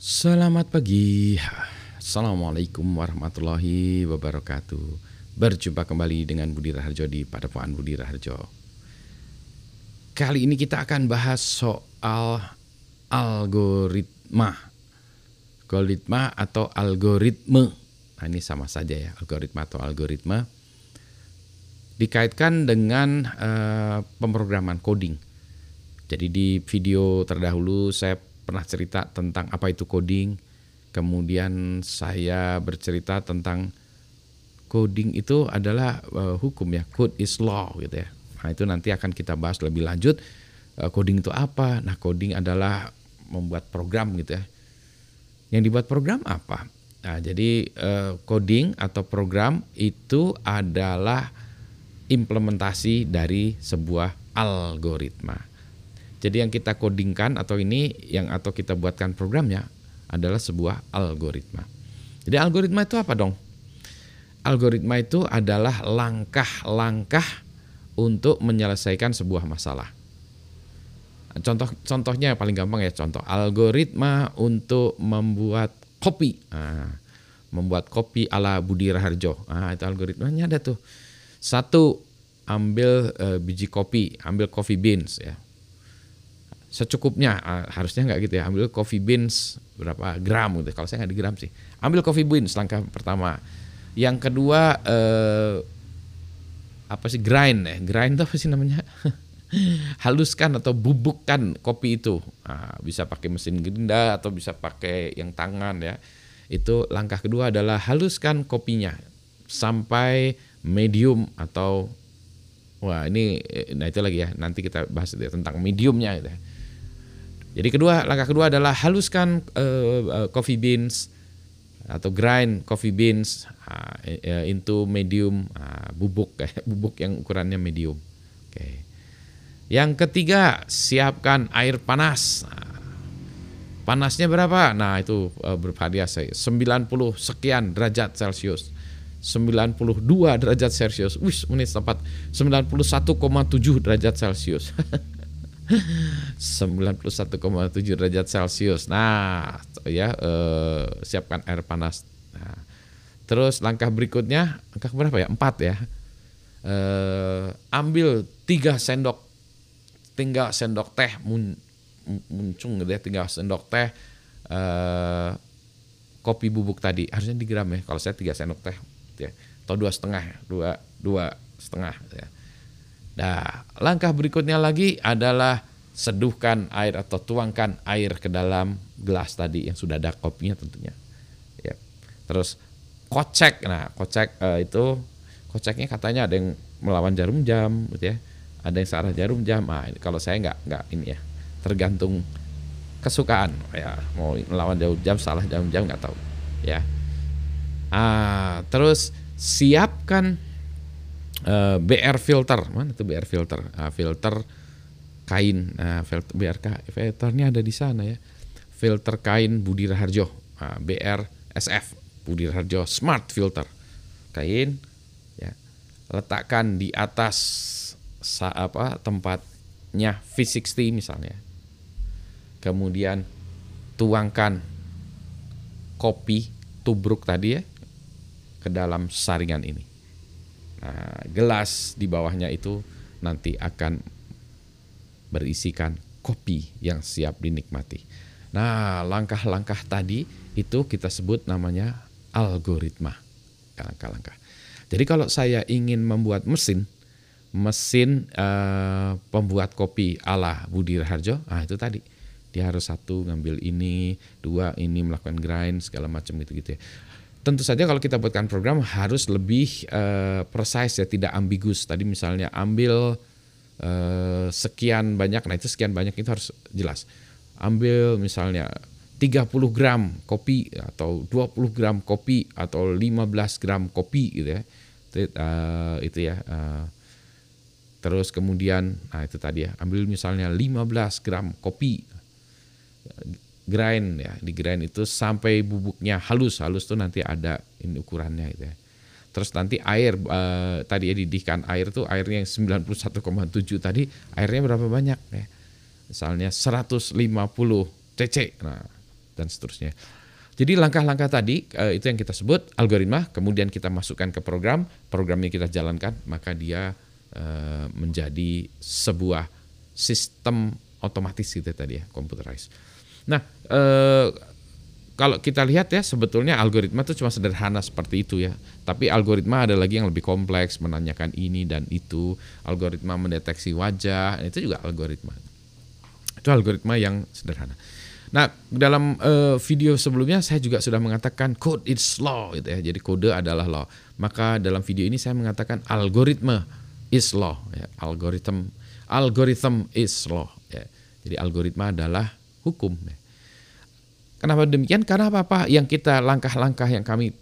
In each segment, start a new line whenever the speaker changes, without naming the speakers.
Selamat pagi. Assalamualaikum warahmatullahi wabarakatuh. Berjumpa kembali dengan Budi Raharjo di Padepokan Budi Raharjo. Kali ini kita akan bahas soal algoritma. Algoritma atau algoritme. Nah, ini sama saja ya, algoritma atau algoritma. Dikaitkan dengan uh, pemrograman coding. Jadi di video terdahulu saya pernah cerita tentang apa itu coding. Kemudian saya bercerita tentang coding itu adalah uh, hukum ya, code is law gitu ya. Nah, itu nanti akan kita bahas lebih lanjut. Uh, coding itu apa? Nah, coding adalah membuat program gitu ya. Yang dibuat program apa? Nah, jadi uh, coding atau program itu adalah implementasi dari sebuah algoritma. Jadi yang kita codingkan atau ini yang atau kita buatkan programnya adalah sebuah algoritma. Jadi algoritma itu apa dong? Algoritma itu adalah langkah-langkah untuk menyelesaikan sebuah masalah. Contoh contohnya paling gampang ya contoh algoritma untuk membuat kopi. Nah, membuat kopi ala Budi Raharjo. Nah, itu algoritmanya ada tuh. Satu, ambil e, biji kopi, ambil coffee beans ya secukupnya. Uh, harusnya nggak gitu ya. Ambil coffee beans berapa gram gitu. Kalau saya nggak di gram sih. Ambil coffee beans langkah pertama. Yang kedua uh, apa sih grind ya. Grind apa sih namanya? Haluskan atau bubukkan kopi itu. Nah, bisa pakai mesin gerinda atau bisa pakai yang tangan ya. Itu langkah kedua adalah haluskan kopinya sampai medium atau wah ini nah itu lagi ya. Nanti kita bahas ya, tentang mediumnya gitu ya jadi kedua langkah kedua adalah haluskan uh, coffee beans atau grind coffee beans uh, into medium uh, bubuk bubuk yang ukurannya medium. Oke. Okay. Yang ketiga, siapkan air panas. Nah, panasnya berapa? Nah, itu uh, bervariasi 90 sekian derajat Celcius. 92 derajat Celcius. Wih, menit tepat 91,7 derajat Celcius. 91,7 derajat Celcius. Nah, ya eh, siapkan air panas. Nah, terus langkah berikutnya, langkah berapa ya? Empat ya. Eh, ambil tiga sendok, tinggal sendok teh mun, muncung gitu ya, tinggal sendok teh eh, kopi bubuk tadi. Harusnya di gram ya. Kalau saya tiga sendok teh, ya. atau dua setengah, dua dua setengah. Ya Nah, langkah berikutnya lagi adalah seduhkan air atau tuangkan air ke dalam gelas tadi yang sudah ada kopinya tentunya. Ya. Terus kocek. Nah, kocek uh, itu koceknya katanya ada yang melawan jarum jam gitu ya. Ada yang searah jarum jam. Nah, kalau saya nggak nggak ini ya. Tergantung kesukaan ya. Mau melawan jarum jam, salah jarum jam nggak tahu. Ya. Ah, terus siapkan uh, eh, BR filter. Mana tuh BR filter? Uh, filter kain. Uh, filter BR filternya ada di sana ya. Filter kain Budi Raharjo. Uh, BR SF Budi Raharjo smart filter. Kain ya letakkan di atas sa, apa tempatnya V60 misalnya. Kemudian tuangkan kopi tubruk tadi ya ke dalam saringan ini Nah, gelas di bawahnya itu nanti akan berisikan kopi yang siap dinikmati. Nah, langkah-langkah tadi itu kita sebut namanya algoritma. Langkah-langkah. Jadi kalau saya ingin membuat mesin, mesin uh, pembuat kopi ala Budi Raharjo, ah itu tadi dia harus satu ngambil ini, dua ini melakukan grind segala macam gitu-gitu ya tentu saja kalau kita buatkan program harus lebih uh, precise ya tidak ambigus tadi misalnya ambil uh, sekian banyak nah itu sekian banyak itu harus jelas. Ambil misalnya 30 gram kopi atau 20 gram kopi atau 15 gram kopi gitu ya. Itu, uh, itu ya uh, terus kemudian nah itu tadi ya ambil misalnya 15 gram kopi grind ya. Di grind itu sampai bubuknya halus. Halus tuh nanti ada ini ukurannya gitu ya. Terus nanti air uh, tadi ya didihkan air tuh airnya yang 91,7 tadi airnya berapa banyak ya? Misalnya 150 cc. Nah dan seterusnya. Jadi langkah-langkah tadi uh, itu yang kita sebut algoritma, kemudian kita masukkan ke program, programnya kita jalankan, maka dia uh, menjadi sebuah sistem otomatis gitu tadi ya, computerized. Nah, uh, kalau kita lihat ya sebetulnya algoritma itu cuma sederhana seperti itu ya. Tapi algoritma ada lagi yang lebih kompleks, menanyakan ini dan itu. Algoritma mendeteksi wajah, itu juga algoritma. Itu algoritma yang sederhana. Nah, dalam uh, video sebelumnya saya juga sudah mengatakan code is law gitu ya. Jadi kode adalah law. Maka dalam video ini saya mengatakan algoritma is law ya. Algorithm algorithm is law ya. Jadi algoritma adalah hukum ya. Kenapa demikian? Karena apa-apa yang kita langkah-langkah yang kami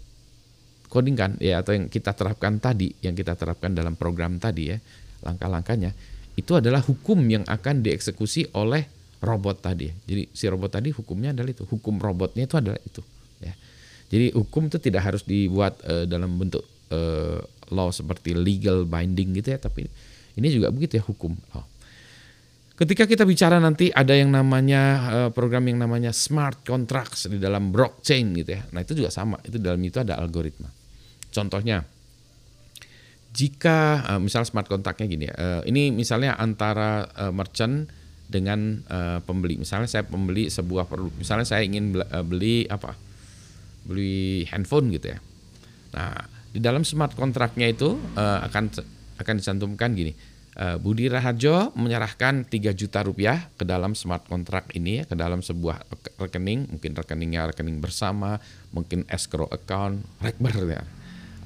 codingkan ya atau yang kita terapkan tadi, yang kita terapkan dalam program tadi ya, langkah-langkahnya itu adalah hukum yang akan dieksekusi oleh robot tadi. Jadi si robot tadi hukumnya adalah itu. Hukum robotnya itu adalah itu. Ya. Jadi hukum itu tidak harus dibuat uh, dalam bentuk uh, law seperti legal binding gitu ya, tapi ini juga begitu ya hukum. Oh. Ketika kita bicara nanti ada yang namanya uh, program yang namanya smart contracts di dalam blockchain gitu ya. Nah itu juga sama. Itu dalam itu ada algoritma. Contohnya, jika uh, misal smart contractnya gini ya. Uh, ini misalnya antara merchant dengan pembeli. Misalnya saya pembeli sebuah produk, misalnya saya ingin eh, beli apa? Beli handphone gitu ya. Nah, di dalam smart kontraknya itu akan akan dicantumkan gini. Uh, Budi Raharjo menyerahkan 3 juta rupiah ke dalam smart kontrak ini ke dalam sebuah rekening, mungkin rekeningnya rekening bersama, mungkin escrow account, rekber ya,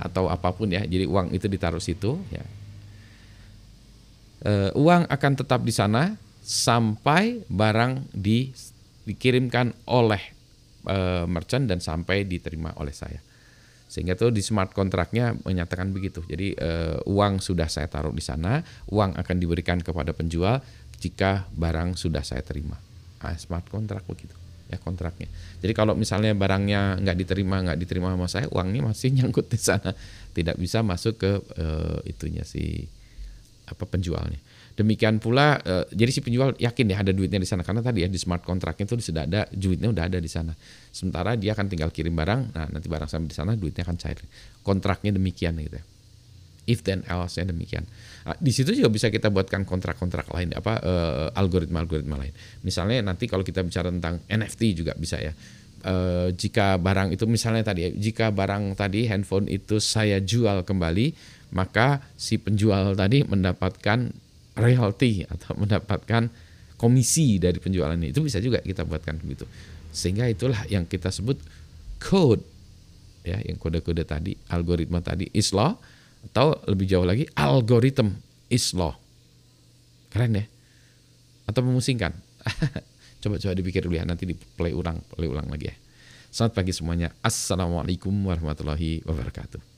atau apa pun ya. Jadi uang itu ditaruh situ ya. Uh, uang akan tetap di sana sampai barang di, dikirimkan oleh e, merchant dan sampai diterima oleh saya. Sehingga tuh di smart kontraknya menyatakan begitu. Jadi e, uang sudah saya taruh di sana, uang akan diberikan kepada penjual jika barang sudah saya terima. Nah, smart kontrak begitu ya kontraknya. Jadi kalau misalnya barangnya nggak diterima nggak diterima sama saya, uangnya masih nyangkut di sana, tidak bisa masuk ke e, itunya si apa penjualnya. Demikian pula uh, jadi si penjual yakin ya ada duitnya di sana karena tadi ya di smart kontraknya itu sudah ada duitnya udah ada di sana. Sementara dia akan tinggal kirim barang, nah nanti barang sampai di sana duitnya akan cair. Kontraknya demikian gitu ya. If then else ya demikian. Nah, di situ juga bisa kita buatkan kontrak-kontrak lain apa uh, algoritma-algoritma lain. Misalnya nanti kalau kita bicara tentang NFT juga bisa ya. Uh, jika barang itu misalnya tadi jika barang tadi handphone itu saya jual kembali, maka si penjual tadi mendapatkan royalty atau mendapatkan komisi dari penjualan. Itu bisa juga kita buatkan begitu. Sehingga itulah yang kita sebut code ya, yang kode-kode tadi, algoritma tadi is law atau lebih jauh lagi algorithm is law. Keren ya? Atau memusingkan? Coba-coba dipikir dulu ya, nanti di play ulang, play ulang lagi ya. Selamat pagi semuanya. Assalamualaikum warahmatullahi wabarakatuh.